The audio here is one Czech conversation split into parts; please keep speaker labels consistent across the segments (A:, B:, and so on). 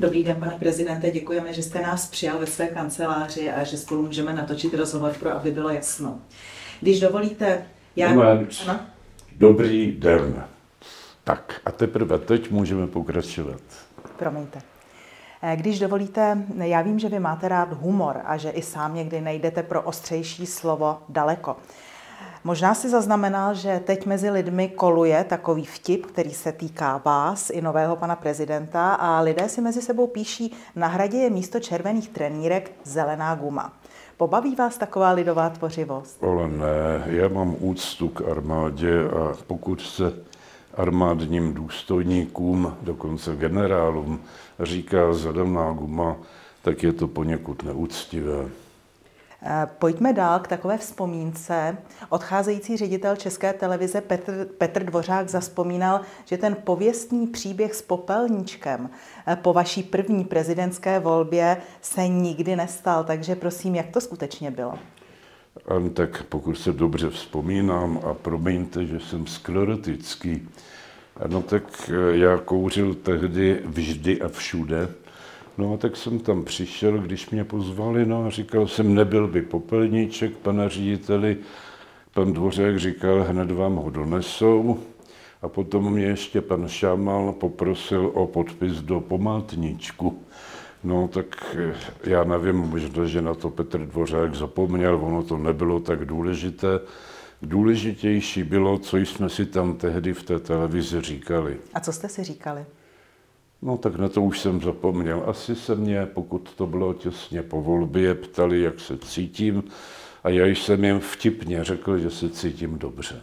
A: Dobrý den, pane prezidente, děkujeme, že jste nás přijal ve své kanceláři a že spolu můžeme natočit rozhovor pro, aby bylo jasno. Když dovolíte, já...
B: Moment. Ano? Dobrý den. Tak a teprve teď můžeme pokračovat.
A: Promiňte. Eh, když dovolíte, já vím, že vy máte rád humor a že i sám někdy nejdete pro ostřejší slovo daleko. Možná si zaznamenal, že teď mezi lidmi koluje takový vtip, který se týká vás i nového pana prezidenta a lidé si mezi sebou píší, na hradě je místo červených trenírek zelená guma. Pobaví vás taková lidová tvořivost?
B: Ale ne, já mám úctu k armádě a pokud se armádním důstojníkům, dokonce generálům, říká zelená guma, tak je to poněkud neúctivé.
A: Eh, pojďme dál k takové vzpomínce. Odcházející ředitel České televize Petr, Petr Dvořák zaspomínal, že ten pověstný příběh s popelníčkem eh, po vaší první prezidentské volbě se nikdy nestal. Takže prosím, jak to skutečně bylo?
B: An, tak pokud se dobře vzpomínám, a promiňte, že jsem sklerotický, no tak eh, já kouřil tehdy vždy a všude, No a tak jsem tam přišel, když mě pozvali, no a říkal jsem, nebyl by popelníček, pane řediteli, pan Dvořák říkal, hned vám ho donesou. A potom mě ještě pan Šamal poprosil o podpis do pomátníčku. No tak eh, já nevím, možná, že na to Petr Dvořák zapomněl, ono to nebylo tak důležité. Důležitější bylo, co jsme si tam tehdy v té televizi říkali.
A: A co jste si říkali?
B: No tak na to už jsem zapomněl. Asi se mě, pokud to bylo těsně po volbě, ptali, jak se cítím a já jsem jim vtipně řekl, že se cítím dobře.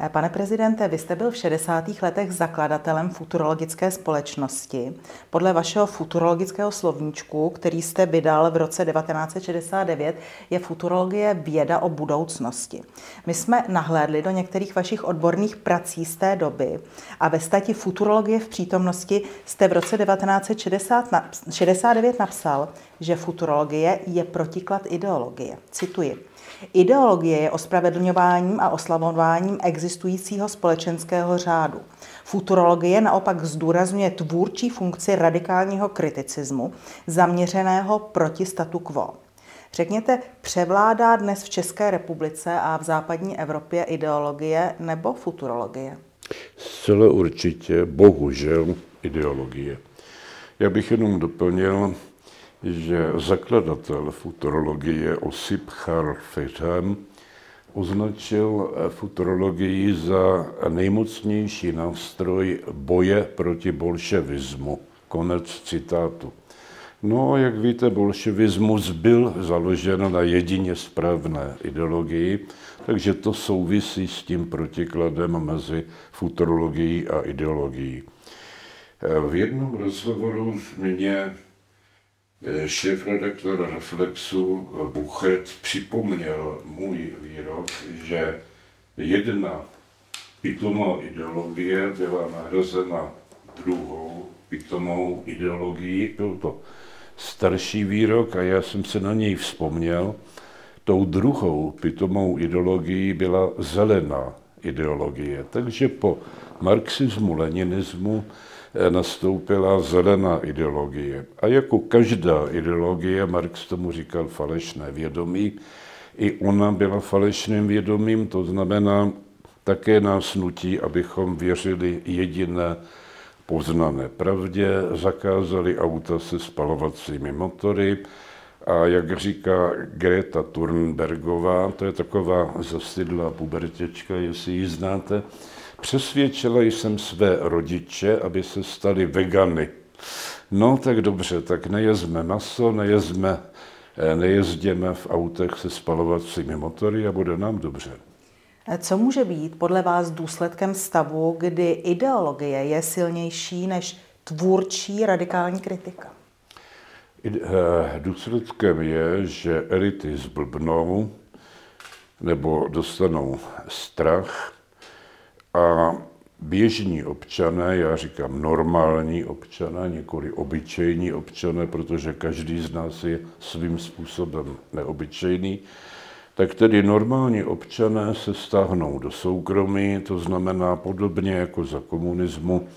A: Eh, pane prezidente, vy jste byl v 60. letech zakladatelem futurologické společnosti. Podle vašeho futurologického slovníčku, který jste vydal v roce 1969, je futurologie věda o budoucnosti. My jsme nahlédli do některých vašich odborných prací z té doby a ve stati Futurologie v přítomnosti jste v roce 1969 napsal, že futurologie je protiklad ideologie. Cituji. Ideologie je ospravedlňováním a oslavováním existujícího společenského řádu. Futurologie naopak zdůrazňuje tvůrčí funkci radikálního kriticismu, zaměřeného proti statu quo. Řekněte, převládá dnes v České republice a v západní Evropě ideologie nebo futurologie?
B: Zcela určitě, bohužel, ideologie. Já bych jenom doplnil, že zakladatel futurologie Osip Charfetem označil futurologii za nejmocnější nástroj boje proti bolševismu. Konec citátu. No, jak víte, bolševismus byl založen na jedině správné ideologii, takže to souvisí s tím protikladem mezi futurologií a ideologií. V jednom rozhovoru mě šéf-redaktor Reflexu Buchet připomněl můj výrok, že jedna pitomá ideologie byla nahrazena druhou pitomou ideologií. Byl to starší výrok a já jsem se na něj vzpomněl. Tou druhou pitomou ideologií byla zelená ideologie. Takže po marxismu, leninismu nastoupila zelená ideologie. A jako každá ideologie, Marx tomu říkal falešné vědomí, i ona byla falešným vědomím, to znamená, také nás nutí, abychom věřili jediné poznané pravdě, zakázali auta se spalovacími motory a jak říká Greta Thunbergová, to je taková zasidlá pubertěčka, jestli ji znáte, Přesvědčila jsem své rodiče, aby se stali vegany. No tak dobře, tak nejezme maso, nejezme, eh, nejezděme v autech se spalovacími motory a bude nám dobře.
A: Co může být podle vás důsledkem stavu, kdy ideologie je silnější než tvůrčí radikální kritika?
B: Eh, důsledkem je, že elity zblbnou nebo dostanou strach a běžní občané, já říkám normální občané, nikoli obyčejní občané, protože každý z nás je svým způsobem neobyčejný, tak tedy normální občané se stáhnou do soukromí, to znamená podobně jako za komunismu,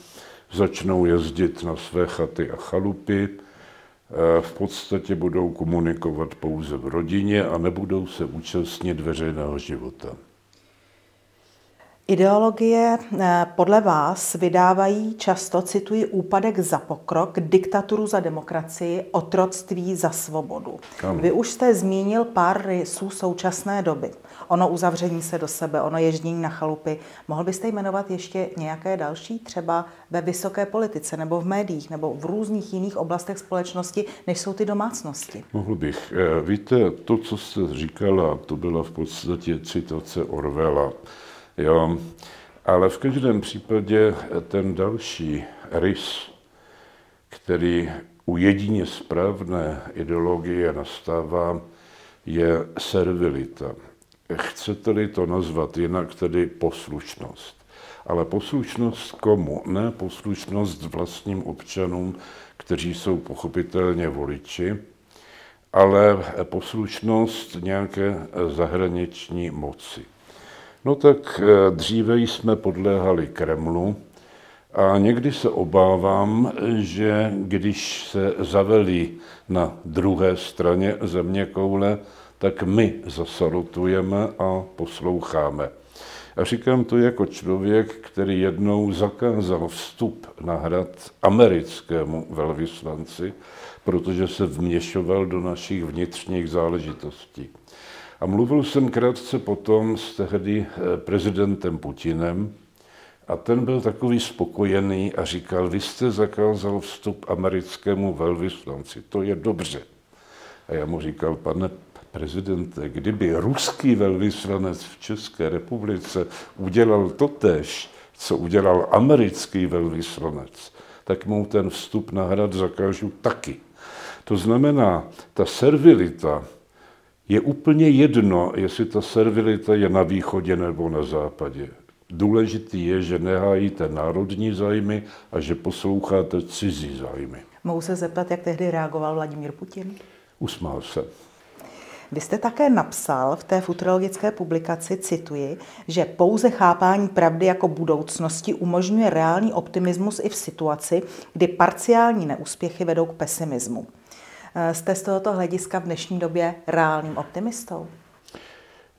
B: začnou jezdit na své chaty a chalupy, eh, v podstatě budou komunikovat pouze v rodině a nebudou se účastnit veřejného života.
A: Ideologie eh, podle vás vydávají často, cituji, úpadek za pokrok, diktaturu za demokracii, otroctví za svobodu. Ano. Vy už jste zmínil pár rysů současné doby. Ono uzavření se do sebe, ono ježdění na chalupy. Mohl byste jmenovat ještě nějaké další, třeba ve vysoké politice, nebo v médiích, nebo v různých jiných oblastech společnosti, než jsou ty domácnosti?
B: Mohl bych. Eh, víte, to, co jste říkala, to byla v podstatě citace Orwella. Jo. Ale v každém případě ten další rys, který u jedině správné ideologie nastává, je servilita. Chcete-li to nazvat jinak, tedy poslušnost. Ale poslušnost komu? Ne poslušnost vlastním občanům, kteří jsou pochopitelně voliči, ale poslušnost nějaké zahraniční moci. No tak eh, dříve jsme podléhali Kremlu a někdy se obávám, že když se zavelí na druhé straně země koule, tak my zasalutujeme a posloucháme. A říkám to jako člověk, který jednou zakázal vstup na hrad americkému velvyslanci, protože se vměšoval do našich vnitřních záležitostí. A mluvil jsem krátce potom s tehdy eh, prezidentem Putinem a ten byl takový spokojený a říkal, vy jste zakázal vstup americkému velvyslanci, to je dobře. A já mu říkal, pane prezidente, kdyby ruský velvyslanec v České republice udělal totéž, co udělal americký velvyslanec, tak mu ten vstup na hrad zakážu taky. To znamená, ta servilita, je úplně jedno, jestli ta servilita je na východě nebo na západě. Důležitý je, že nehájíte národní zájmy a že posloucháte cizí zájmy.
A: Mohu se zeptat, jak tehdy reagoval Vladimír Putin?
B: Usmál se.
A: Vy jste také napsal v té futurologické publikaci, cituji, že pouze chápání pravdy jako budoucnosti umožňuje reálný optimismus i v situaci, kdy parciální neúspěchy vedou k pesimismu. Eh, jste z tohoto hlediska v dnešní době reálným optimistou?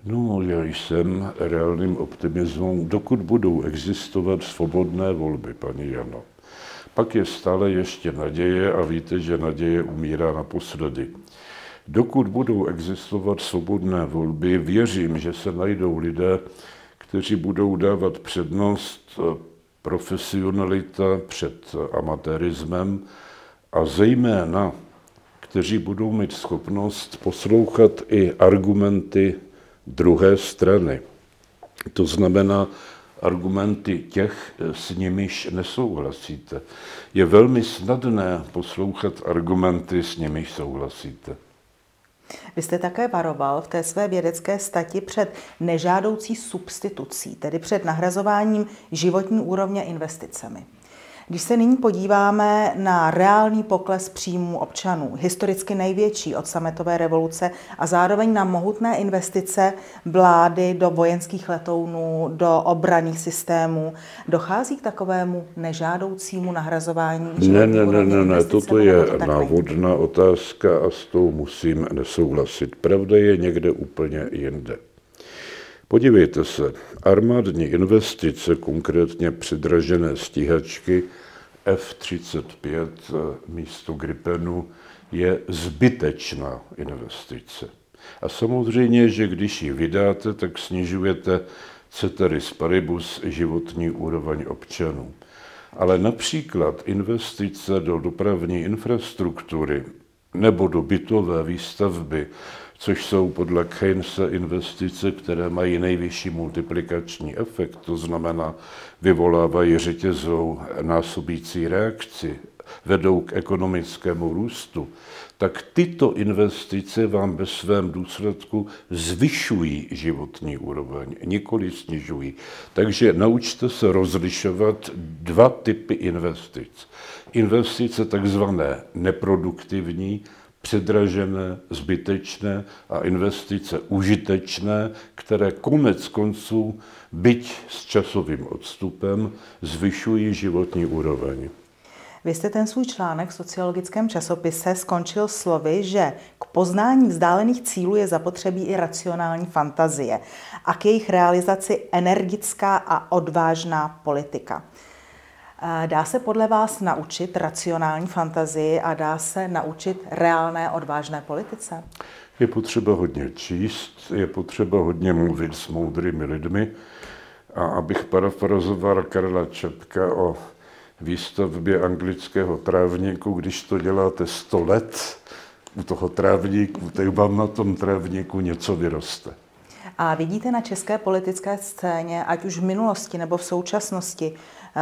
B: No, já jsem reálným optimismem, dokud budou existovat svobodné volby, paní Jano. Pak je stále ještě naděje a víte, že naděje umírá naposledy. Dokud budou existovat svobodné volby, věřím, že se najdou lidé, kteří budou dávat přednost eh, profesionalita před amatérismem a zejména kteří budou mít schopnost poslouchat i argumenty druhé strany. To znamená argumenty těch, s nimiž nesouhlasíte. Je velmi snadné poslouchat argumenty, s nimiž souhlasíte.
A: Vy jste také varoval v té své vědecké stati před nežádoucí substitucí, tedy před nahrazováním životní úrovně investicemi. Když se nyní podíváme na reálný pokles příjmů občanů, historicky největší od sametové revoluce a zároveň na mohutné investice vlády do vojenských letounů, do obraných systémů, dochází k takovému nežádoucímu nahrazování?
B: Ne, ne, ne, ne, ne, toto je to návodná otázka a s tou musím nesouhlasit. Pravda je někde úplně jinde. Podívejte se, armádní investice, konkrétně předražené stíhačky F-35 eh, místo Gripenu, je zbytečná investice. A samozřejmě, že když ji vydáte, tak snižujete ceteris paribus životní úroveň občanů. Ale například investice do dopravní infrastruktury nebo do bytové výstavby což jsou podle Keynese investice, které mají nejvyšší multiplikační efekt, to znamená, vyvolávají řetězou násobící reakci, vedou k ekonomickému růstu, tak tyto investice vám ve svém důsledku zvyšují životní úroveň, nikoli snižují. Takže naučte se rozlišovat dva typy investic. Investice takzvané neproduktivní, předražené, zbytečné a investice užitečné, které konec konců, byť s časovým odstupem, zvyšují životní úroveň.
A: Vy jste ten svůj článek v sociologickém časopise skončil slovy, že k poznání vzdálených cílů je zapotřebí i racionální fantazie a k jejich realizaci energická a odvážná politika. Dá se podle vás naučit racionální fantazii a dá se naučit reálné odvážné politice?
B: Je potřeba hodně číst, je potřeba hodně mluvit s moudrými lidmi. A abych parafrazoval Karla Četka o výstavbě anglického trávníku, když to děláte 100 let u toho trávníku, tak vám na tom trávníku něco vyroste.
A: A vidíte na české politické scéně, ať už v minulosti nebo v současnosti,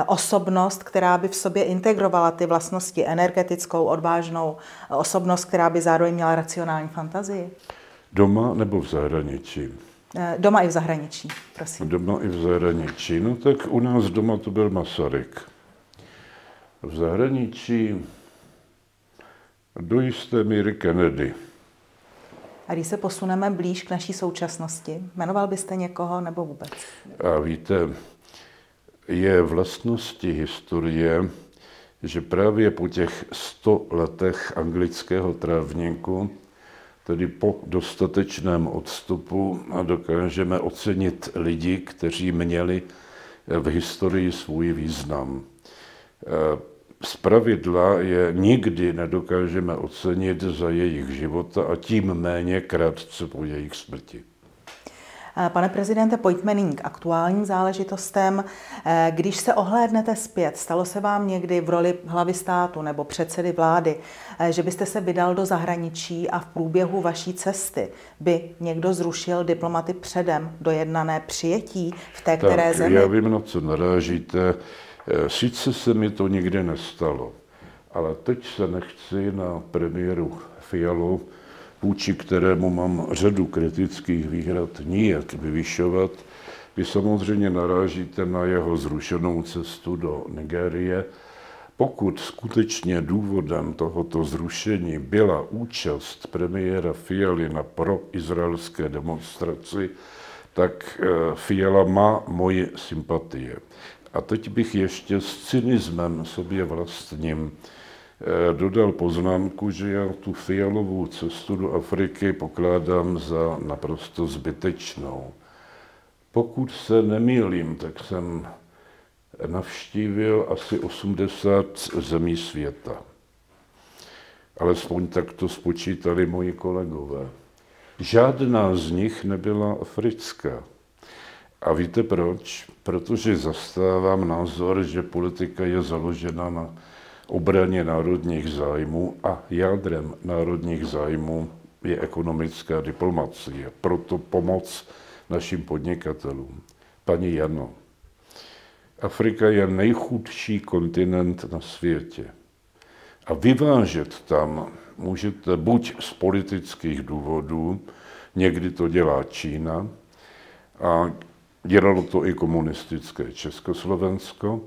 A: osobnost, která by v sobě integrovala ty vlastnosti, energetickou, odvážnou eh, osobnost, která by zároveň měla racionální fantazii?
B: Doma nebo v zahraničí?
A: Eh, doma i v zahraničí, prosím.
B: Doma i v zahraničí. No tak u nás doma to byl Masaryk. V zahraničí do jisté míry Kennedy.
A: A když se posuneme blíž k naší současnosti, jmenoval byste někoho nebo vůbec?
B: A víte, je vlastnosti historie, že právě po těch sto letech anglického trávníku, tedy po dostatečném odstupu, dokážeme ocenit lidi, kteří měli v historii svůj význam z pravidla je nikdy nedokážeme ocenit za jejich života a tím méně krátce po jejich smrti.
A: Pane prezidente, pojďme nyní k aktuálním záležitostem. Když se ohlédnete zpět, stalo se vám někdy v roli hlavy státu nebo předsedy vlády, že byste se vydal do zahraničí a v průběhu vaší cesty by někdo zrušil diplomaty předem dojednané přijetí v té tak, které zemi?
B: Já vím, na co narážíte. Eh, sice se mi to nikdy nestalo, ale teď se nechci na premiéru Fialu, vůči kterému mám řadu kritických výhrad, nijak vyvyšovat. Vy samozřejmě narážíte na jeho zrušenou cestu do Nigérie. Pokud skutečně důvodem tohoto zrušení byla účast premiéra Fialy na proizraelské demonstraci, tak eh, Fiala má moje sympatie. A teď bych ještě s cynismem sobě vlastním dodal poznámku, že já tu fialovou cestu do Afriky pokládám za naprosto zbytečnou. Pokud se nemýlím, tak jsem navštívil asi 80 zemí světa. Alespoň tak to spočítali moji kolegové. Žádná z nich nebyla africká. A víte proč? Protože zastávám názor, že politika je založena na obraně národních zájmů a jádrem národních zájmů je ekonomická diplomacie. Proto pomoc našim podnikatelům. Paní Jano, Afrika je nejchudší kontinent na světě. A vyvážet tam můžete buď z politických důvodů, někdy to dělá Čína, a Dělalo to i komunistické Československo,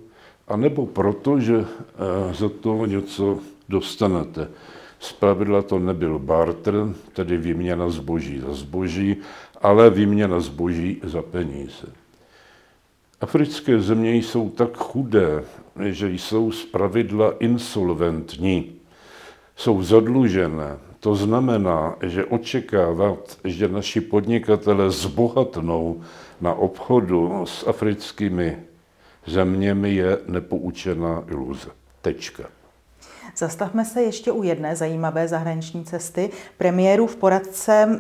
B: anebo proto, že eh, za to něco dostanete. Zpravidla to nebyl barter, tedy výměna zboží za zboží, ale výměna zboží za peníze. Africké země jsou tak chudé, že jsou zpravidla insolventní. Jsou zadlužené. To znamená, že očekávat, že naši podnikatele zbohatnou na obchodu s africkými zeměmi je nepoučená iluze. Tečka.
A: Zastavme se ještě u jedné zajímavé zahraniční cesty. Premiérův poradce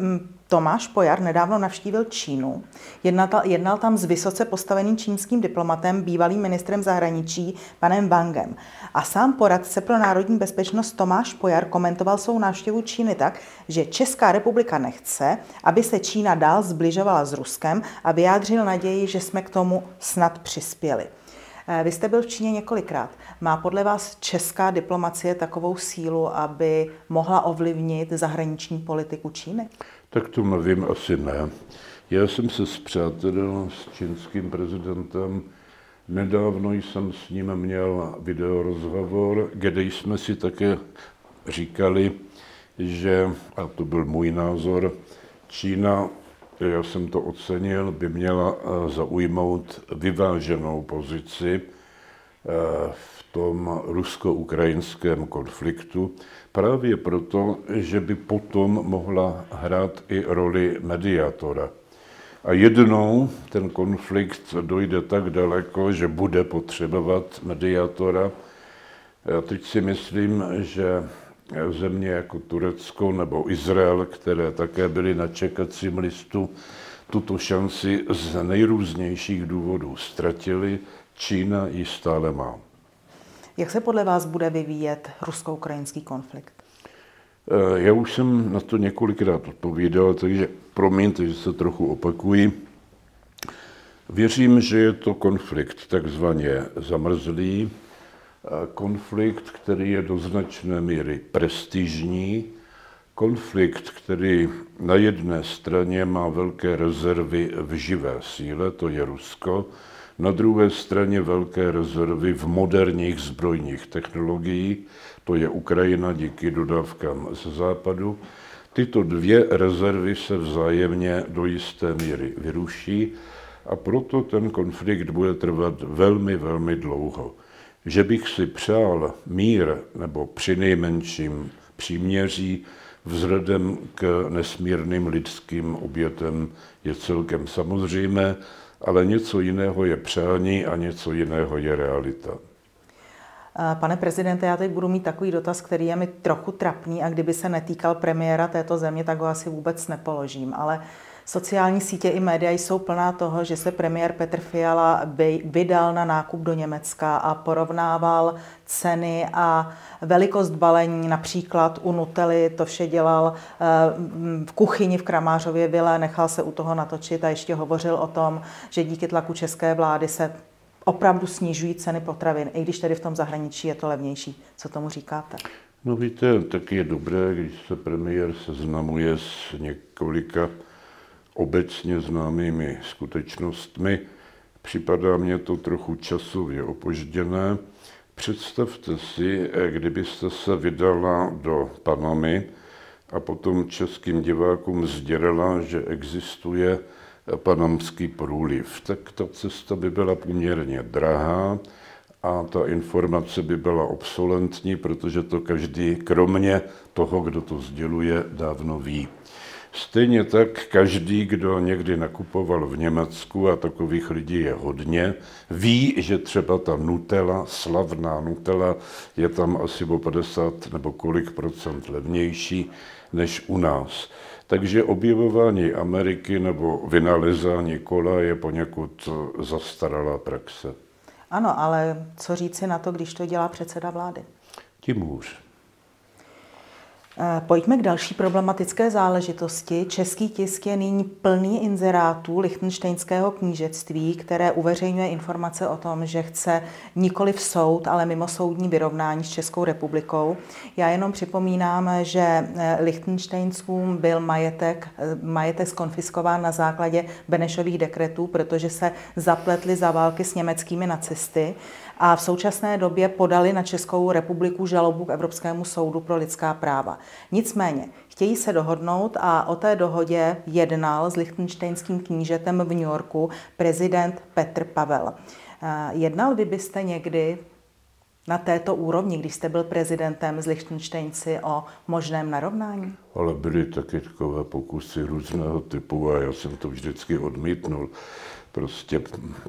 A: Tomáš Pojar nedávno navštívil Čínu. Jednal, jednal tam s vysoce postaveným čínským diplomatem, bývalým ministrem zahraničí, panem Wangem. A sám poradce pro národní bezpečnost Tomáš Pojar komentoval svou návštěvu Číny tak, že Česká republika nechce, aby se Čína dál zbližovala s Ruskem a vyjádřil naději, že jsme k tomu snad přispěli. Eh, vy jste byl v Číně několikrát. Má podle vás česká diplomacie takovou sílu, aby mohla ovlivnit zahraniční politiku Číny?
B: Tak to nevím, asi ne. Já jsem se zpřátelil s čínským prezidentem. Nedávno jsem s ním měl videorozhovor, kde jsme si také říkali, že, a to byl můj názor, Čína, já jsem to ocenil, by měla eh, zaujmout vyváženou pozici eh, v tom rusko-ukrajinském konfliktu, právě proto, že by potom mohla hrát i roli mediátora. A jednou ten konflikt dojde tak daleko, že bude potřebovat mediátora. A teď si myslím, že země jako Turecko nebo Izrael, které také byly na čekacím listu, tuto šanci z nejrůznějších důvodů ztratili. Čína ji stále má.
A: Jak se podle vás bude vyvíjet rusko-ukrajinský konflikt?
B: Eh, já už jsem na to několikrát odpovídal, takže promiňte, že se trochu opakuji. Věřím, že je to konflikt takzvaně zamrzlý, konflikt, který je do značné míry prestižní, konflikt, který na jedné straně má velké rezervy v živé síle, to je Rusko, na druhé straně velké rezervy v moderních zbrojních technologiích, to je Ukrajina díky dodávkám ze západu. Tyto dvě rezervy se vzájemně do jisté míry vyruší a proto ten konflikt bude trvat velmi, velmi dlouho. Že bych si přál mír nebo při nejmenším příměří vzhledem k nesmírným lidským obětem je celkem samozřejmé, ale něco jiného je přání a něco jiného je realita.
A: Pane prezidente, já teď budu mít takový dotaz, který je mi trochu trapný a kdyby se netýkal premiéra této země, tak ho asi vůbec nepoložím. Ale sociální sítě i média jsou plná toho, že se premiér Petr Fiala vydal na nákup do Německa a porovnával ceny a velikost balení. Například u Nutely to vše dělal eh, v kuchyni v Kramářově vile, nechal se u toho natočit a ještě hovořil o tom, že díky tlaku české vlády se opravdu snižují ceny potravin, i když tedy v tom zahraničí je to levnější. Co tomu říkáte?
B: No víte, tak je dobré, když se premiér seznamuje s několika obecně známými skutečnostmi. Připadá mě to trochu časově opožděné. Představte si, kdybyste se vydala do Panamy a potom českým divákům sdělila, že existuje panamský průliv, tak ta cesta by byla poměrně drahá a ta informace by byla obsolentní, protože to každý, kromě toho, kdo to sděluje, dávno ví. Stejně tak každý, kdo někdy nakupoval v Německu, a takových lidí je hodně, ví, že třeba ta Nutella, slavná Nutella, je tam asi o 50 nebo kolik procent levnější než u nás. Takže objevování Ameriky nebo vynalezání kola je poněkud zastaralá praxe.
A: Ano, ale co říci na to, když to dělá předseda vlády?
B: Tím hůř.
A: Eh, pojďme k další problematické záležitosti. Český tisk je nyní plný inzerátů lichtenštejnského knížectví, které uveřejňuje informace o tom, že chce nikoli v soud, ale mimo soudní vyrovnání s Českou republikou. Já jenom připomínám, že eh, Lichtenštejnskům byl majetek, eh, majetek skonfiskován na základě Benešových dekretů, protože se zapletli za války s německými nacisty a v současné době podali na Českou republiku žalobu k Evropskému soudu pro lidská práva. Nicméně, chtějí se dohodnout a o té dohodě jednal s lichtenštejnským knížetem v New Yorku prezident Petr Pavel. Eh, jednal vy byste někdy na této úrovni, když jste byl prezidentem z Lichtenštejnci o možném narovnání?
B: Ale byly taky takové pokusy různého typu a já jsem to vždycky odmítnul. Prostě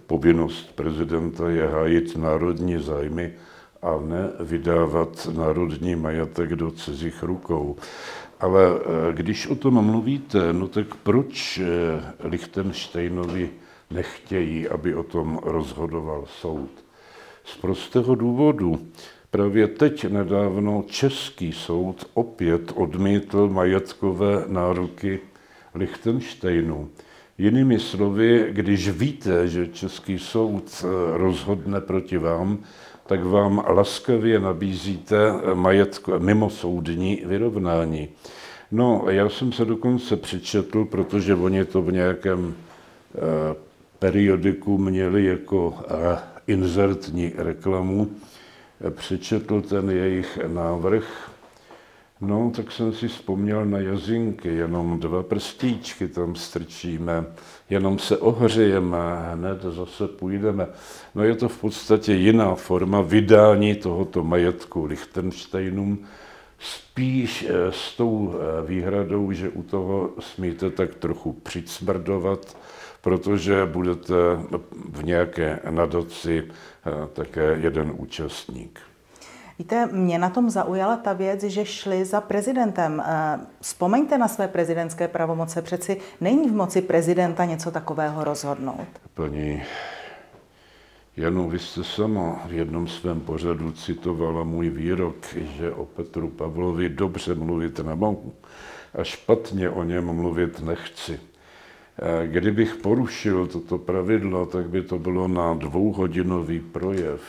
B: povinnost prezidenta je hájit národní zájmy a ne vydávat národní majetek do cizích rukou. Ale eh, když o tom mluvíte, no tak proč eh, Lichtensteinovi nechtějí, aby o tom rozhodoval soud? Z prostého důvodu. Právě teď nedávno Český soud opět odmítl majetkové nároky Lichtensteinu. Jinými slovy, když víte, že Český soud eh, rozhodne proti vám, tak vám laskavě nabízíte majetko, mimosoudní vyrovnání. No, já jsem se dokonce přečetl, protože oni to v nějakém eh, periodiku měli jako eh, inzertní reklamu, přečetl ten jejich návrh No, tak jsem si vzpomněl na jazinky, jenom dva prstíčky tam strčíme, jenom se ohřejeme, hned zase půjdeme. No je to v podstatě jiná forma vydání tohoto majetku Lichtensteinům, spíš eh, s tou eh, výhradou, že u toho smíte tak trochu přicmrdovat, protože budete v nějaké nadaci eh, také jeden účastník.
A: Víte, mě na tom zaujala ta věc, že šli za prezidentem. Vzpomeňte na své prezidentské pravomoce. Přeci není v moci prezidenta něco takového rozhodnout.
B: Paní Janu, vy jste sama v jednom svém pořadu citovala můj výrok, že o Petru Pavlovi dobře mluvit nemohu a špatně o něm mluvit nechci. Kdybych porušil toto pravidlo, tak by to bylo na dvouhodinový projev.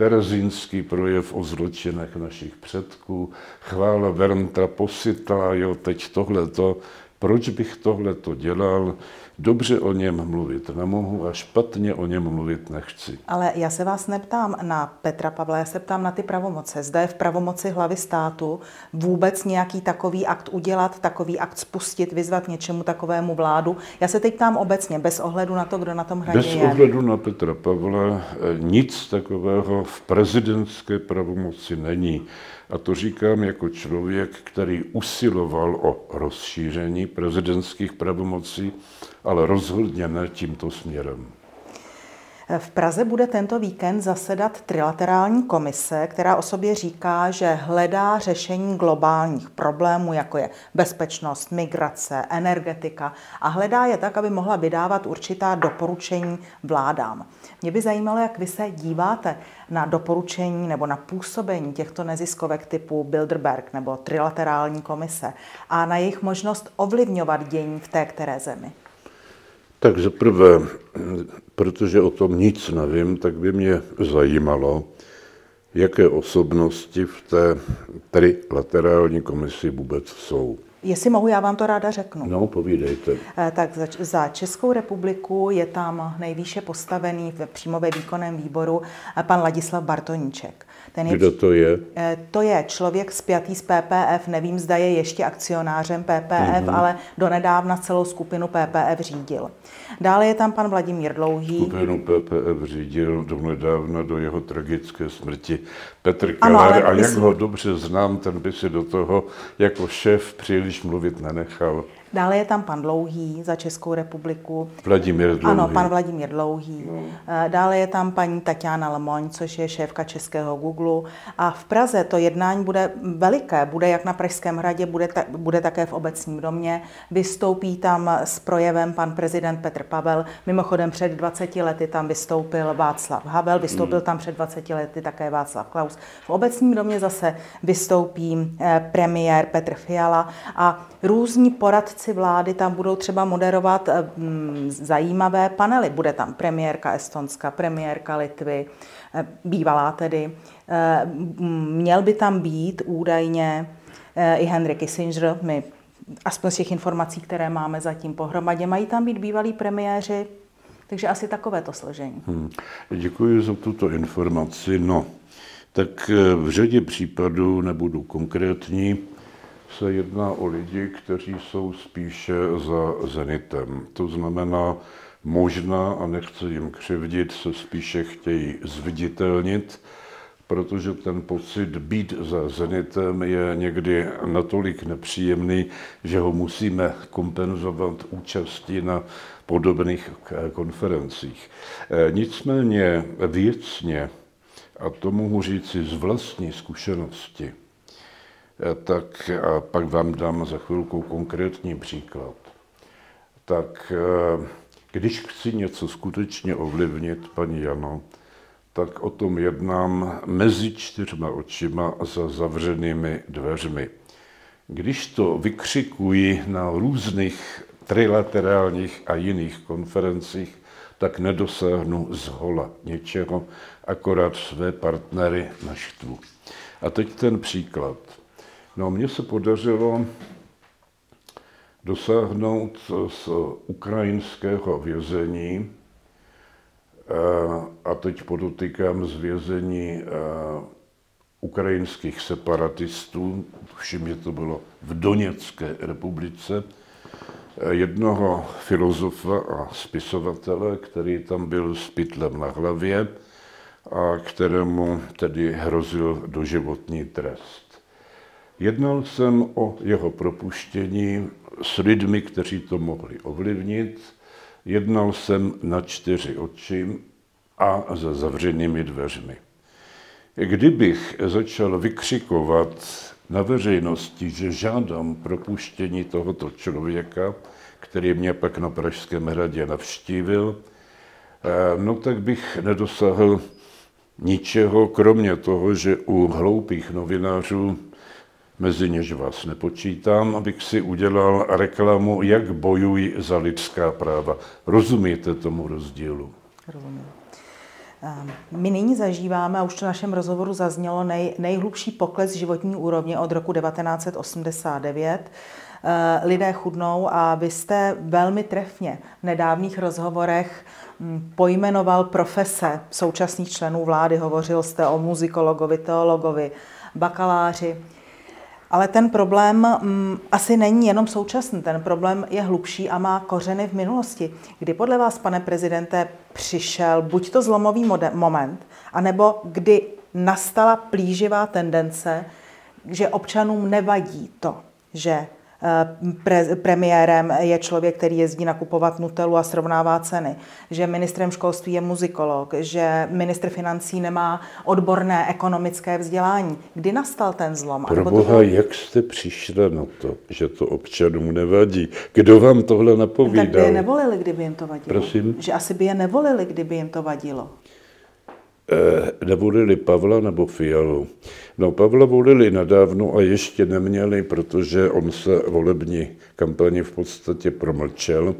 B: Terezínský projev o zločinech našich předků, chvála Vernta posytá, jo, teď tohleto, proč bych tohleto dělal? Dobře o něm mluvit nemohu a špatně o něm mluvit nechci.
A: Ale já se vás neptám na Petra Pavla, já se ptám na ty pravomoce. Zda je v pravomoci hlavy státu vůbec nějaký takový akt udělat, takový akt spustit, vyzvat něčemu takovému vládu. Já se teď ptám obecně, bez ohledu na to, kdo na tom hraje.
B: Bez je. ohledu na Petra Pavla eh, nic takového v prezidentské pravomoci není. A to říkám jako člověk, který usiloval o rozšíření prezidentských pravomocí, ale rozhodně ne tímto směrem.
A: V Praze bude tento víkend zasedat trilaterální komise, která o sobě říká, že hledá řešení globálních problémů, jako je bezpečnost, migrace, energetika a hledá je tak, aby mohla vydávat určitá doporučení vládám. Mě by zajímalo, jak vy se díváte na doporučení nebo na působení těchto neziskovek typu Bilderberg nebo trilaterální komise a na jejich možnost ovlivňovat dění v té které zemi.
B: Tak zaprvé, protože o tom nic nevím, tak by mě zajímalo, jaké osobnosti v té trilaterální komisi vůbec jsou.
A: Jestli mohu, já vám to ráda řeknu.
B: No, povídejte.
A: Eh, tak za Českou republiku je tam nejvýše postavený v příjmové výkonném výboru eh, pan Ladislav Bartoníček.
B: Ten je, Kdo to je?
A: Eh, to je člověk spjatý z PPF, nevím, zda je ještě akcionářem PPF, mm-hmm. ale donedávna celou skupinu PPF řídil. Dále je tam pan Vladimír Dlouhý.
B: Skupinu PPF řídil donedávna do jeho tragické smrti Petr Keller a jak ho dobře znám, ten by si do toho jako šéf příliš mluvit nenechal.
A: Dále je tam pan Dlouhý za Českou republiku.
B: Vladimír Dlouhý.
A: Ano, pan Vladimír Dlouhý. No. Eh, dále je tam paní Tatiana Lemoň, což je šéfka českého Google. A v Praze to jednání bude veliké. Bude jak na Pražském hradě, bude, ta, bude také v obecním domě. Vystoupí tam s projevem pan prezident Petr Pavel. Mimochodem před 20 lety tam vystoupil Václav Havel, vystoupil hmm. tam před 20 lety také Václav Klaus. V obecním domě zase vystoupí eh, premiér Petr Fiala a různí poradci zástupci vlády tam budou třeba moderovat eh, mm, zajímavé panely. Bude tam premiérka Estonska, premiérka Litvy, eh, bývalá tedy. Eh, měl by tam být údajně i Henry Kissinger, my aspoň z těch informací, které máme zatím pohromadě, mají tam být bývalí premiéři, takže asi takové to složení. Hmm.
B: Děkuji za tuto informaci. No, tak v řadě případů nebudu konkrétní se jedná o lidi, kteří jsou spíše za Zenitem. To znamená, možná, a nechci jim křivdit, se spíše chtějí zviditelnit, protože ten pocit být za Zenitem je někdy natolik nepříjemný, že ho musíme kompenzovat účastí na podobných konferencích. Nicméně věcně, a to mohu říci z vlastní zkušenosti, Eh, tak a pak vám dám za chvilku konkrétní příklad. Tak eh, když chci něco skutečně ovlivnit, paní Jano, tak o tom jednám mezi čtyřma očima za zavřenými dveřmi. Když to vykřikuji na různých trilaterálních a jiných konferencích, tak nedosáhnu z hola něčeho, akorát své partnery naštvu. A teď ten příklad. No mně se podařilo dosáhnout z ukrajinského vězení, eh, a teď podotýkám z vězení eh, ukrajinských separatistů, že to bylo v Doněcké republice, jednoho filozofa a spisovatele, který tam byl s pytlem na hlavě a kterému tedy hrozil doživotní trest. Jednal jsem o jeho propuštění s lidmi, kteří to mohli ovlivnit. Jednal jsem na čtyři oči a za zavřenými dveřmi. Kdybych začal vykřikovat na veřejnosti, že žádám propuštění tohoto člověka, který mě pak na Pražském hradě navštívil, eh, no tak bych nedosáhl ničeho, kromě toho, že u hloupých novinářů, mezi něž vás nepočítám, abych si udělal reklamu, jak bojují za lidská práva. Rozumíte tomu rozdílu?
A: Rozumím. Ehm, my nyní zažíváme, a už to v našem rozhovoru zaznělo, nej, nejhlubší pokles životní úrovně od roku 1989. Ehm, lidé chudnou a vy jste velmi trefně v nedávných rozhovorech hm, pojmenoval profese současných členů vlády. Hovořil jste o muzikologovi, teologovi, bakaláři. Ale ten problém mm, asi není jenom současný, ten problém je hlubší a má kořeny v minulosti. Kdy podle vás, pane prezidente, přišel buď to zlomový moment, anebo kdy nastala plíživá tendence, že občanům nevadí to, že Pre, premiérem je člověk, který jezdí nakupovat Nutelu a srovnává ceny, že ministrem školství je muzikolog, že ministr financí nemá odborné ekonomické vzdělání. Kdy nastal ten zlom?
B: Pro boha, bylo... jak jste přišli na to, že to občanům nevadí? Kdo vám tohle napovídal? Tak
A: by je nevolili, kdyby jim to vadilo.
B: Prosím?
A: Že asi by je nevolili, kdyby jim to vadilo.
B: Eh, nevolili Pavla nebo Fialu. No Pavla volili nadávno a ještě neměli, protože on se volební kampani v podstatě promlčel,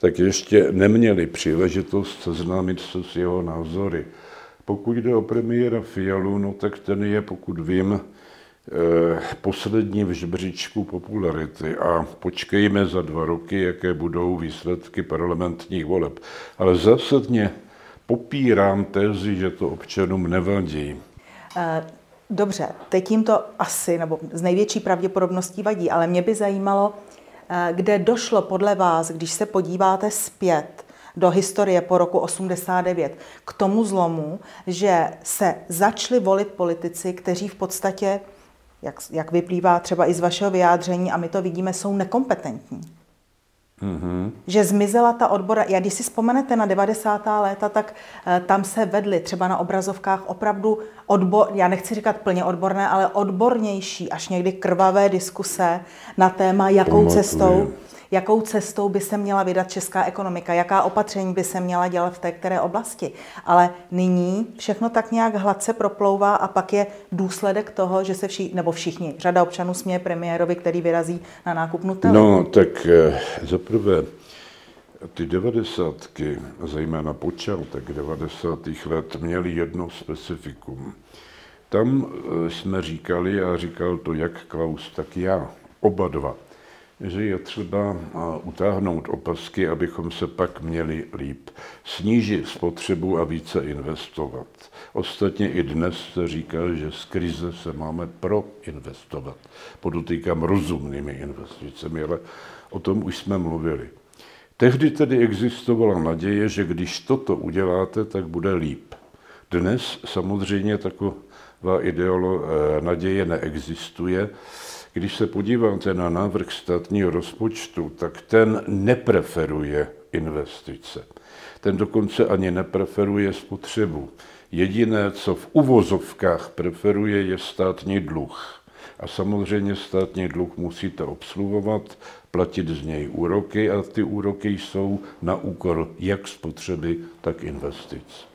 B: tak ještě neměli příležitost seznámit se s jeho názory. Pokud jde o premiéra Fialu, no tak ten je, pokud vím, eh, poslední v žebříčku popularity a počkejme za dva roky, jaké budou výsledky parlamentních voleb. Ale zásadně popírám tezi, že to občanům nevadí.
A: Eh, dobře, teď jim to asi, nebo z největší pravděpodobností vadí, ale mě by zajímalo, eh, kde došlo podle vás, když se podíváte zpět do historie po roku 89, k tomu zlomu, že se začali volit politici, kteří v podstatě, jak, jak vyplývá třeba i z vašeho vyjádření, a my to vidíme, jsou nekompetentní. Mm-hmm. Že zmizela ta odbora. Já když si vzpomenete na 90. léta, tak uh, tam se vedly třeba na obrazovkách opravdu odbor, já nechci říkat plně odborné, ale odbornější, až někdy krvavé diskuse na téma, jakou Pamatuji. cestou jakou cestou by se měla vydat česká ekonomika, jaká opatření by se měla dělat v té které oblasti. Ale nyní všechno tak nějak hladce proplouvá a pak je důsledek toho, že se všichni, nebo všichni, řada občanů směje premiérovi, který vyrazí na nákup Nutella.
B: No, tak eh, zaprvé ty devadesátky, zejména počátek 90. let, měly jedno specifikum. Tam eh, jsme říkali, a říkal to jak Klaus, tak já, oba dva, že je třeba utáhnout opasky, abychom se pak měli líp. Snížit spotřebu a více investovat. Ostatně i dnes se říká, že z krize se máme proinvestovat. Podotýkám rozumnými investicemi, ale o tom už jsme mluvili. Tehdy tedy existovala naděje, že když toto uděláte, tak bude líp. Dnes samozřejmě taková ideolo, eh, naděje neexistuje když se podíváte na návrh státního rozpočtu, tak ten nepreferuje investice. Ten dokonce ani nepreferuje spotřebu. Jediné, co v uvozovkách preferuje, je státní dluh. A samozřejmě státní dluh musíte obsluhovat, platit z něj úroky a ty úroky jsou na úkor jak spotřeby, tak investic.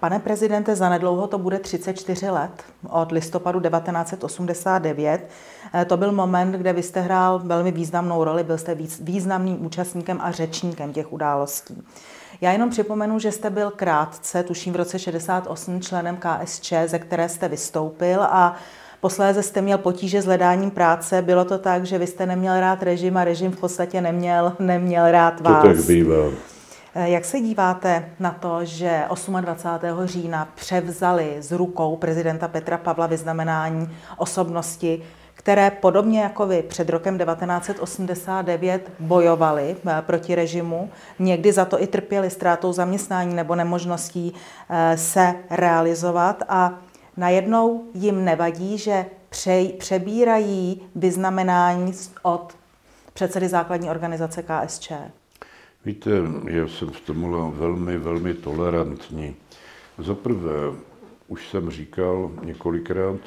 A: Pane prezidente, zanedlouho to bude 34 let od listopadu 1989. Eh, to byl moment, kde vy jste hrál velmi významnou roli, byl jste významným účastníkem a řečníkem těch událostí. Já jenom připomenu, že jste byl krátce, tuším v roce 68, členem KSČ, ze které jste vystoupil a Posléze jste měl potíže s hledáním práce. Bylo to tak, že vy jste neměl rád režim a režim v podstatě neměl, neměl rád vás.
B: To tak bývá.
A: Eh, jak se díváte na to, že 28. října převzali z rukou prezidenta Petra Pavla vyznamenání osobnosti, které podobně jako vy před rokem 1989 bojovali eh, proti režimu, někdy za to i trpěli ztrátou zaměstnání nebo nemožností eh, se realizovat a najednou jim nevadí, že přebírají vyznamenání od předsedy základní organizace KSČ.
B: Víte, já jsem v tomhle velmi, velmi tolerantní. Za prvé, už jsem říkal několikrát,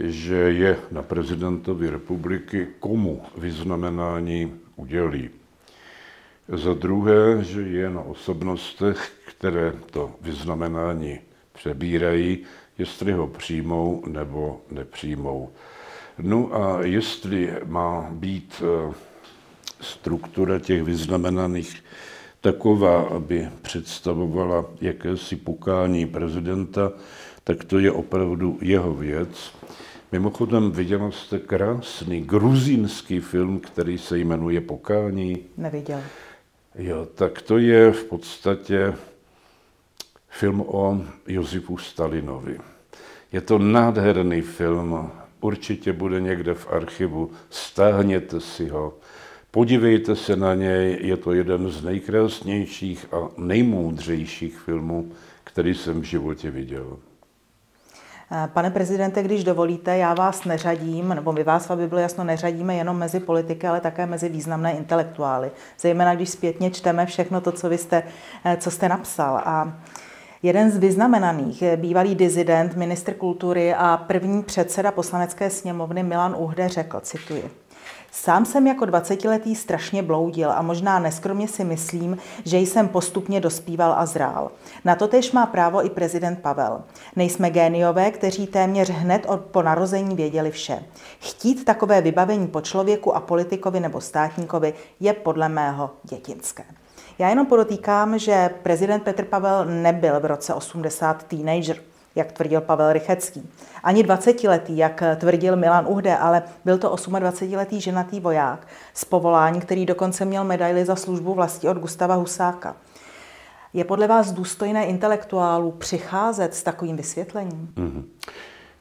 B: že je na prezidentovi republiky, komu vyznamenání udělí. Za druhé, že je na osobnostech, které to vyznamenání přebírají, jestli ho přijmou nebo nepřijmou. No a jestli má být eh, struktura těch vyznamenaných taková, aby představovala jakési pukání prezidenta, tak to je opravdu jeho věc. Mimochodem, viděla jste krásný gruzínský film, který se jmenuje Pokání?
A: Neviděl.
B: Jo, tak to je v podstatě film o Josifu Stalinovi. Je to nádherný film, určitě bude někde v archivu, stáhněte si ho, podívejte se na něj, je to jeden z nejkrásnějších a nejmoudřejších filmů, který jsem v životě viděl.
A: Pane prezidente, když dovolíte, já vás neřadím, nebo my vás, aby bylo jasno, neřadíme jenom mezi politiky, ale také mezi významné intelektuály. Zejména když zpětně čteme všechno to, co, vy jste, eh, co jste napsal. A Jeden z vyznamenaných, eh, bývalý dizident, ministr kultury a první předseda poslanecké sněmovny Milan Uhde řekl, cituji, Sám jsem jako 20-letý strašně bloudil a možná neskromně si myslím, že jsem postupně dospíval a zrál. Na to tež má právo i prezident Pavel. Nejsme géniové, kteří téměř hned od, po narození věděli vše. Chtít takové vybavení po člověku a politikovi nebo státníkovi je podle mého dětinské. Já jenom podotýkám, že prezident Petr Pavel nebyl v roce 80 teenager, jak tvrdil Pavel Rychecký. Ani 20-letý, jak tvrdil Milan Uhde, ale byl to 28-letý ženatý voják z povolání, který dokonce měl medaily za službu vlasti od Gustava Husáka. Je podle vás důstojné intelektuálu přicházet s takovým vysvětlením? Mm-hmm.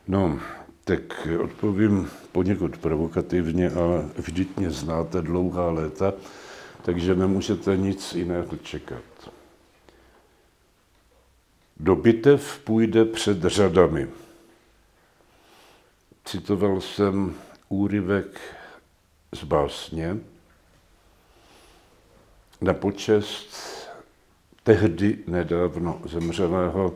B: No, tak odpovím poněkud provokativně, ale vždyť mě znáte dlouhá léta takže nemůžete nic jiného čekat. Do bitev půjde před řadami. Citoval jsem úryvek z básně na počest tehdy nedávno zemřelého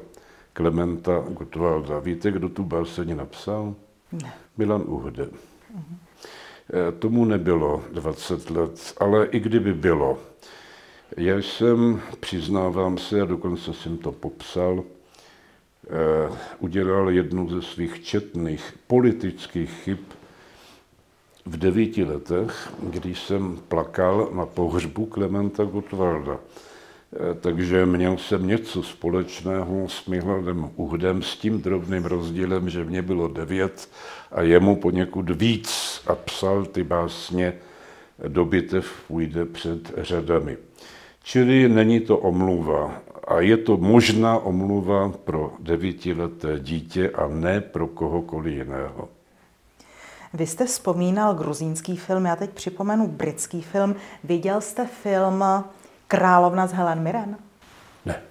B: Klementa Gottwalda. Víte, kdo tu báseň napsal?
A: Ne.
B: Milan Uhde. Eh, tomu nebylo 20 let, ale i kdyby bylo. Já jsem, přiznávám se, a dokonce jsem to popsal, eh, udělal jednu ze svých četných politických chyb v devíti letech, když jsem plakal na pohřbu Klementa Gottwalda. Eh, takže měl jsem něco společného s Mihladem Uhdem s tím drobným rozdílem, že mě bylo devět a jemu poněkud víc a psal ty básně do bitev půjde před řadami. Čili není to omluva a je to možná omluva pro devítileté dítě a ne pro kohokoliv jiného.
A: Vy jste vzpomínal gruzínský film, já teď připomenu britský film. Viděl jste film Královna z Helen Mirren?
B: Ne.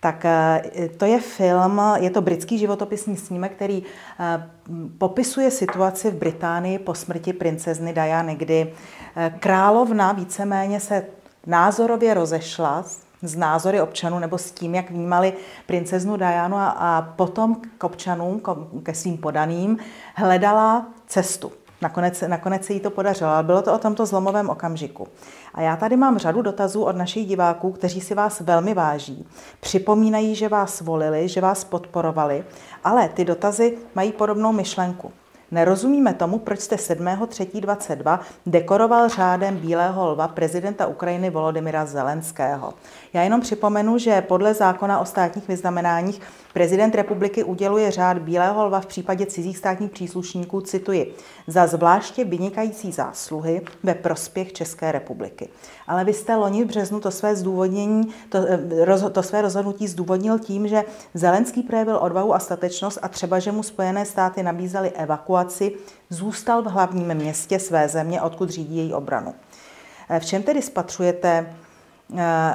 A: Tak eh, to je film, je to britský životopisní snímek, který eh, popisuje situaci v Británii po smrti princezny Diany, kdy eh, královna víceméně se názorově rozešla z názory občanů nebo s tím, jak vnímali princeznu Dianu a, a potom k občanům, ke svým podaným, hledala cestu. Nakonec, nakonec se jí to podařilo, ale bylo to o tomto zlomovém okamžiku. A já tady mám řadu dotazů od našich diváků, kteří si vás velmi váží. Připomínají, že vás volili, že vás podporovali, ale ty dotazy mají podobnou myšlenku. Nerozumíme tomu, proč jste 7.3.22 dekoroval řádem Bílého lva prezidenta Ukrajiny Volodymyra Zelenského. Já jenom připomenu, že podle zákona o státních vyznamenáních Prezident republiky uděluje řád Bílého lva v případě cizích státních příslušníků, cituji, za zvláště vynikající zásluhy ve prospěch České republiky. Ale vy jste loni v březnu to své zdůvodnění, to, eh, to své rozhodnutí zdůvodnil tím, že Zelenský projevil odvahu a statečnost a třeba, že mu Spojené státy nabízely evakuaci, zůstal v hlavním městě své země, odkud řídí její obranu. Eh, v čem tedy spatřujete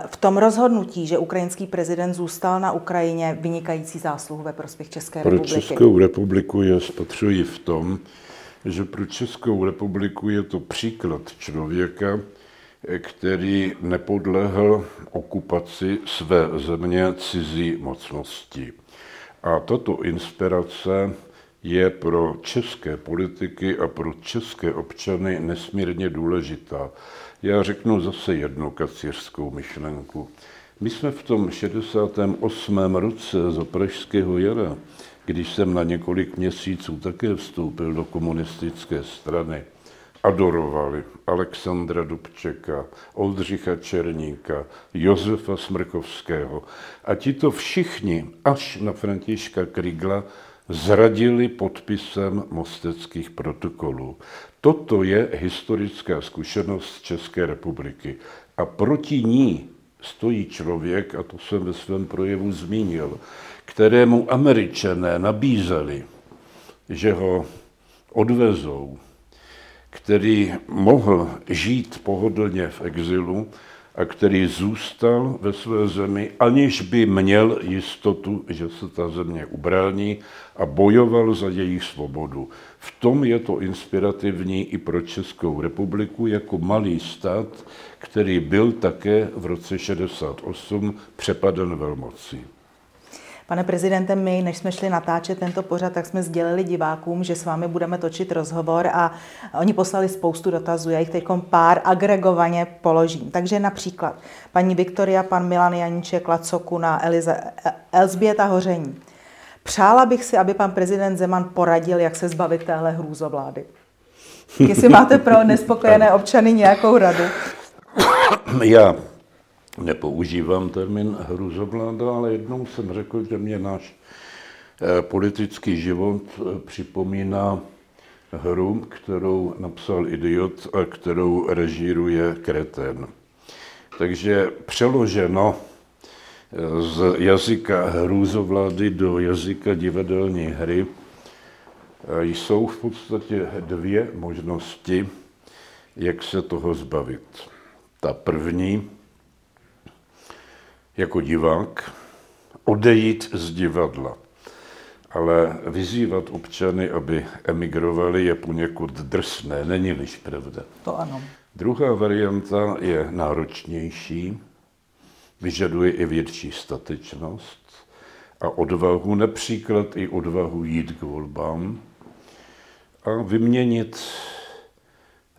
A: v tom rozhodnutí, že ukrajinský prezident zůstal na Ukrajině vynikající zásluhu ve prospěch České
B: pro
A: republiky?
B: Pro Českou republiku je spatřuji v tom, že pro Českou republiku je to příklad člověka, který nepodlehl okupaci své země cizí mocnosti. A tato inspirace je pro české politiky a pro české občany nesmírně důležitá. Já řeknu zase jednu kacířskou myšlenku. My jsme v tom 68. roce za Pražského jara, když jsem na několik měsíců také vstoupil do komunistické strany, adorovali Alexandra Dubčeka, Oldřicha Černíka, Josefa Smrkovského. A ti to všichni, až na Františka Krigla, zradili podpisem mosteckých protokolů. Toto je historická zkušenost České republiky. A proti ní stojí člověk, a to jsem ve svém projevu zmínil, kterému američané nabízeli, že ho odvezou, který mohl žít pohodlně v exilu, a který zůstal ve své zemi, aniž by měl jistotu, že se ta země ubrání a bojoval za jejich svobodu. V tom je to inspirativní i pro Českou republiku jako malý stát, který byl také v roce 68 přepaden velmocí.
A: Pane prezidente, my, než jsme šli natáčet tento pořad, tak jsme sdělili divákům, že s vámi budeme točit rozhovor a oni poslali spoustu dotazů. Já jich teď pár agregovaně položím. Takže například paní Viktoria, pan Milan Janíček, Lacokuna, Elize, Elzbieta Hoření. Přála bych si, aby pan prezident Zeman poradil, jak se zbavit téhle hrůzovlády. Jestli máte pro nespokojené občany nějakou radu.
B: Já nepoužívám termín hrůzovláda, ale jednou jsem řekl, že mě náš eh, politický život eh, připomíná hru, kterou napsal idiot a kterou režíruje kreten. Takže přeloženo eh, z jazyka hrůzovlády do jazyka divadelní hry jsou v podstatě dvě možnosti, jak se toho zbavit. Ta první jako divák odejít z divadla. Ale vyzývat občany, aby emigrovali, je poněkud drsné, není-liž pravda.
A: To ano.
B: Druhá varianta je náročnější, vyžaduje i větší statečnost a odvahu, například i odvahu jít k volbám a vyměnit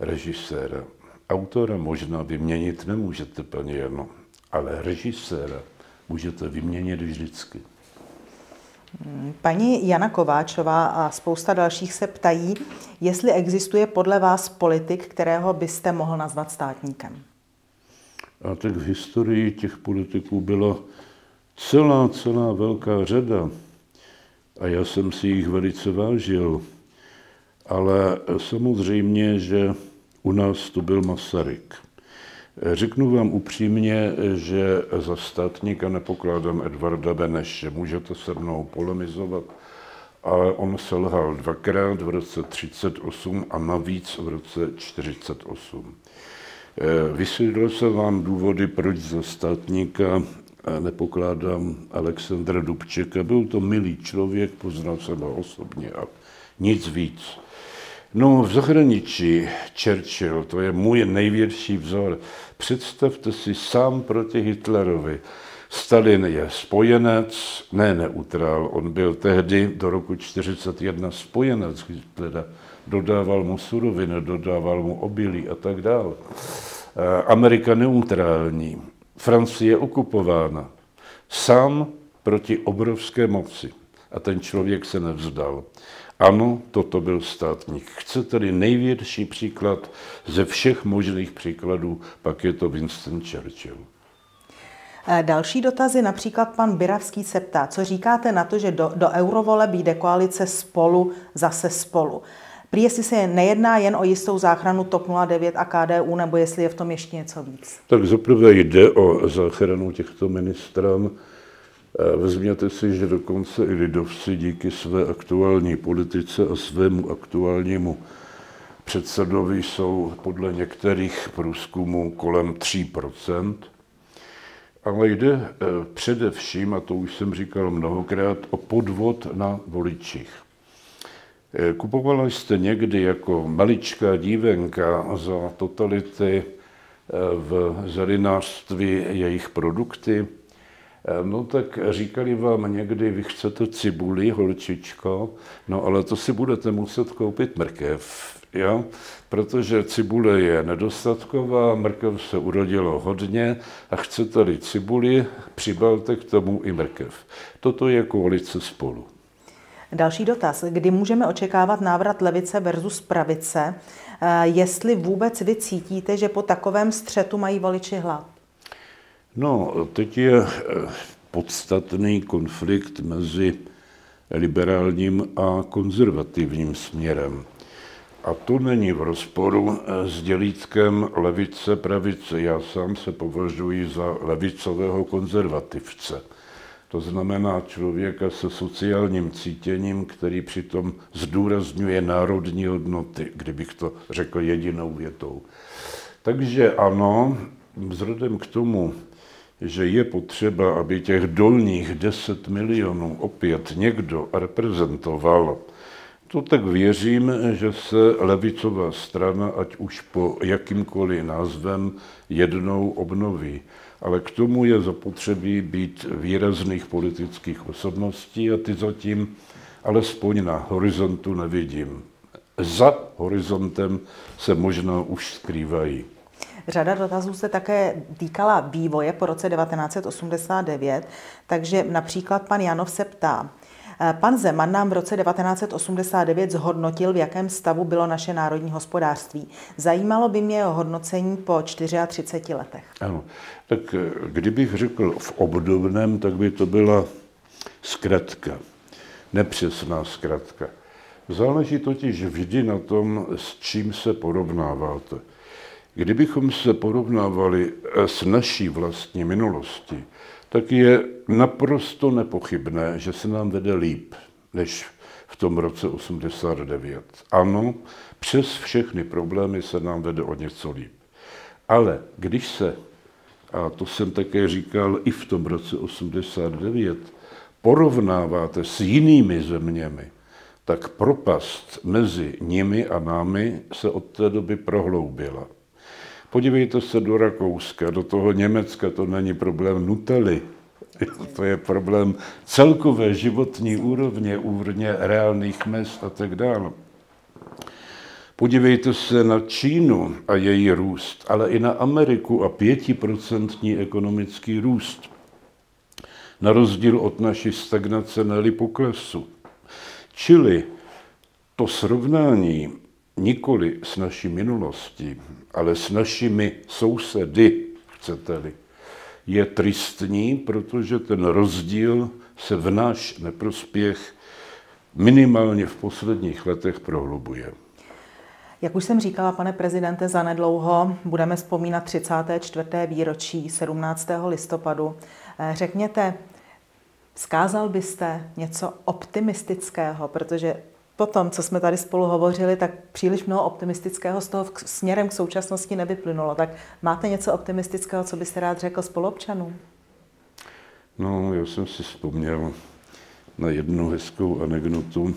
B: režiséra. Autora možná vyměnit nemůžete, paní Jano, ale režiséra můžete vyměnit vždycky.
A: Paní Jana Kováčová a spousta dalších se ptají, jestli existuje podle vás politik, kterého byste mohl nazvat státníkem.
B: A tak v historii těch politiků byla celá, celá velká řada. A já jsem si jich velice vážil. Ale samozřejmě, že u nás to byl Masaryk. Řeknu vám upřímně, že za státníka nepokládám Edvarda Beneše. Můžete se mnou polemizovat, ale on selhal dvakrát v roce 38 a navíc v roce 48. Eh, vysvětlil jsem vám důvody, proč za státníka nepokládám Alexandra Dubčeka. Byl to milý člověk, poznal jsem ho osobně a nic víc. No, v zahraničí Churchill, to je můj největší vzor. Představte si sám proti Hitlerovi. Stalin je spojenec, ne neutrál, on byl tehdy do roku 1941 spojenec Hitlera. Dodával mu suroviny, dodával mu obilí a tak dále. Amerika neutrální, Francie okupována. Sám proti obrovské moci. A ten člověk se nevzdal. Ano, toto byl státník. Chce tedy největší příklad ze všech možných příkladů, pak je to Winston Churchill.
A: Eh, další dotazy, například pan Biravský se ptá, co říkáte na to, že do, do eurovole jde koalice spolu zase spolu. Prý jestli se nejedná jen o jistou záchranu TOP 09 a KDU, nebo jestli je v tom ještě něco víc?
B: Tak zaprvé jde o záchranu těchto ministrán. Vezměte si, že dokonce i lidovci díky své aktuální politice a svému aktuálnímu předsedovi jsou podle některých průzkumů kolem 3% ale jde eh, především, a to už jsem říkal mnohokrát, o podvod na voličích. Eh, kupovala jste někdy jako maličká dívenka za totality eh, v zelinářství jejich produkty? No tak říkali vám někdy, vy chcete cibuli, holčičko, no ale to si budete muset koupit mrkev jo? protože cibule je nedostatková, mrkev se urodilo hodně a chcete-li cibuli, přibalte k tomu i mrkev. Toto je koalice spolu.
A: Další dotaz. Kdy můžeme očekávat návrat levice versus pravice? Eh, jestli vůbec vy cítíte, že po takovém střetu mají voliči hlad?
B: No, teď je eh, podstatný konflikt mezi liberálním a konzervativním směrem. A to není v rozporu eh, s dělítkem levice-pravice. Já sám se považuji za levicového konzervativce. To znamená člověka se sociálním cítěním, který přitom zdůrazňuje národní hodnoty, kdybych to řekl jedinou větou. Takže ano, vzhledem k tomu, že je potřeba, aby těch dolních 10 milionů opět někdo reprezentoval, to tak věřím, že se levicová strana, ať už po jakýmkoliv názvem, jednou obnoví. Ale k tomu je zapotřebí být výrazných politických osobností a ty zatím alespoň na horizontu nevidím. Za horizontem se možná už skrývají.
A: Řada dotazů se také týkala vývoje po roce 1989, takže například pan Janov se ptá, Eh, pan Zeman nám v roce 1989 zhodnotil, v jakém stavu bylo naše národní hospodářství. Zajímalo by mě jeho hodnocení po 34 letech.
B: Ano, tak eh, kdybych řekl v obdobném, tak by to byla zkratka, nepřesná zkratka. Záleží totiž vždy na tom, s čím se porovnáváte. Kdybychom se porovnávali eh, s naší vlastní minulostí, tak je naprosto nepochybné, že se nám vede líp než v tom roce 89. Ano, přes všechny problémy se nám vede o něco líp. Ale když se, a to jsem také říkal i v tom roce 89, porovnáváte s jinými zeměmi, tak propast mezi nimi a námi se od té doby prohloubila. Podívejte se do Rakouska, do toho Německa, to není problém Nutely, to je problém celkové životní úrovně, úrovně reálných mest a tak dále. Podívejte se na Čínu a její růst, ale i na Ameriku a pětiprocentní ekonomický růst. Na rozdíl od naší stagnace neli poklesu. Čili to srovnání nikoli s naší minulostí, ale s našimi sousedy, chcete-li, je tristní, protože ten rozdíl se v náš neprospěch minimálně v posledních letech prohlubuje.
A: Jak už jsem říkala, pane prezidente, zanedlouho budeme vzpomínat 34. výročí 17. listopadu. Eh, řekněte, vzkázal byste něco optimistického, protože po tom, co jsme tady spolu hovořili, tak příliš mnoho optimistického z toho směrem k současnosti nevyplynulo. Tak máte něco optimistického, co byste rád řekl spolupčanům?
B: No, já jsem si vzpomněl na jednu hezkou anekdotu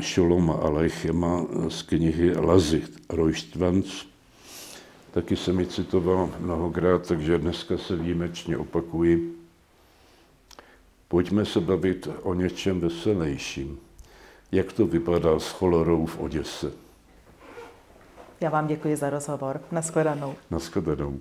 B: Šoloma Alejchema z knihy Lazy Rojštvanc. Taky jsem ji citoval mnohokrát, takže dneska se výjimečně opakuji. Pojďme se bavit o něčem veselějším jak to vypadá s cholerou v Oděse.
A: Já vám děkuji za rozhovor. Naschledanou.
B: Naschledanou.